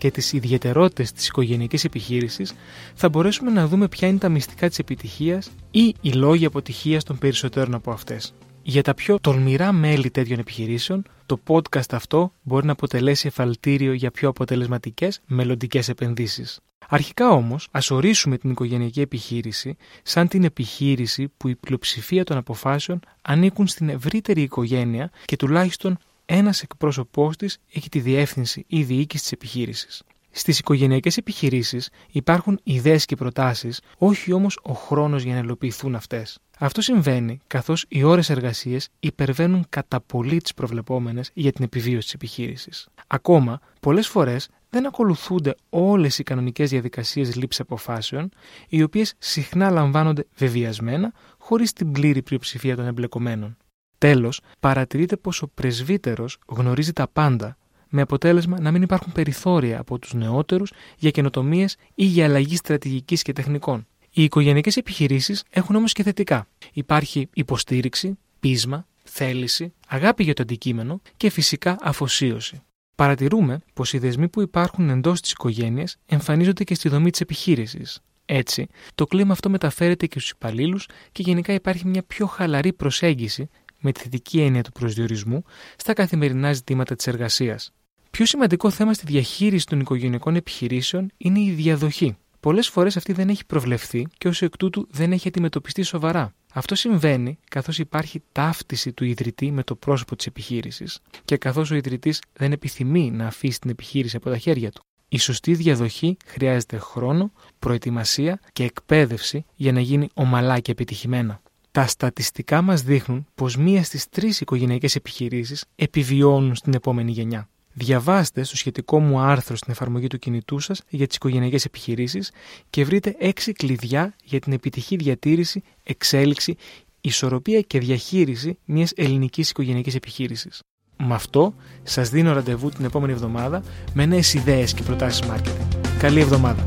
και τις ιδιαιτερότητες της οικογενειακής επιχείρησης, θα μπορέσουμε να δούμε ποια είναι τα μυστικά της επιτυχίας ή οι λόγοι αποτυχίας των περισσότερων από αυτές. Για τα πιο τολμηρά μέλη τέτοιων επιχειρήσεων, το podcast αυτό μπορεί να αποτελέσει εφαλτήριο για πιο αποτελεσματικές μελλοντικές επενδύσεις. Αρχικά όμως, ας ορίσουμε την οικογενειακή επιχείρηση σαν την επιχείρηση που η πλειοψηφία των αποφάσεων ανήκουν στην ευρύτερη οικογένεια και τουλάχιστον ένας εκπρόσωπός της έχει τη διεύθυνση ή διοίκηση της επιχείρησης. Στις οικογενειακές επιχειρήσεις υπάρχουν ιδέες και προτάσεις, όχι όμως ο χρόνος για να υλοποιηθούν αυτές. Αυτό συμβαίνει καθώς οι ώρες εργασία υπερβαίνουν κατά πολύ τις προβλεπόμενες για την επιβίωση της επιχείρησης. Ακόμα, πολλές φορές δεν ακολουθούνται όλες οι κανονικές διαδικασίες λήψης αποφάσεων, οι οποίες συχνά λαμβάνονται βεβαιασμένα χωρίς την πλήρη πλειοψηφία των εμπλεκομένων. Τέλος, παρατηρείται πως ο πρεσβύτερος γνωρίζει τα πάντα, με αποτέλεσμα να μην υπάρχουν περιθώρια από τους νεότερους για καινοτομίες ή για αλλαγή στρατηγικής και τεχνικών. Οι οικογενειακές επιχειρήσεις έχουν όμως και θετικά. Υπάρχει υποστήριξη, πείσμα, θέληση, αγάπη για το αντικείμενο και φυσικά αφοσίωση. Παρατηρούμε πως οι δεσμοί που υπάρχουν εντός της οικογένειας εμφανίζονται και στη δομή της επιχείρησης. Έτσι, το κλίμα αυτό μεταφέρεται και στους υπαλλήλους και γενικά υπάρχει μια πιο χαλαρή προσέγγιση με τη θετική έννοια του προσδιορισμού στα καθημερινά ζητήματα της εργασίας. Πιο σημαντικό θέμα στη διαχείριση των οικογενειακών επιχειρήσεων είναι η διαδοχή. Πολλές φορές αυτή δεν έχει προβλεφθεί και ως εκ τούτου δεν έχει αντιμετωπιστεί σοβαρά. Αυτό συμβαίνει καθώς υπάρχει ταύτιση του ιδρυτή με το πρόσωπο της επιχείρησης και καθώς ο ιδρυτής δεν επιθυμεί να αφήσει την επιχείρηση από τα χέρια του. Η σωστή διαδοχή χρειάζεται χρόνο, προετοιμασία και εκπαίδευση για να γίνει ομαλά και επιτυχημένα. Τα στατιστικά μας δείχνουν πως μίας στις τρεις οικογενειακές επιχειρήσεις επιβιώνουν στην επόμενη γενιά. Διαβάστε στο σχετικό μου άρθρο στην εφαρμογή του κινητού σας για τις οικογενειακές επιχειρήσεις και βρείτε έξι κλειδιά για την επιτυχή διατήρηση, εξέλιξη, ισορροπία και διαχείριση μιας ελληνικής οικογενειακής επιχείρησης. Με αυτό, σας δίνω ραντεβού την επόμενη εβδομάδα με νέες ιδέες και προτάσεις marketing. Καλή εβδομάδα!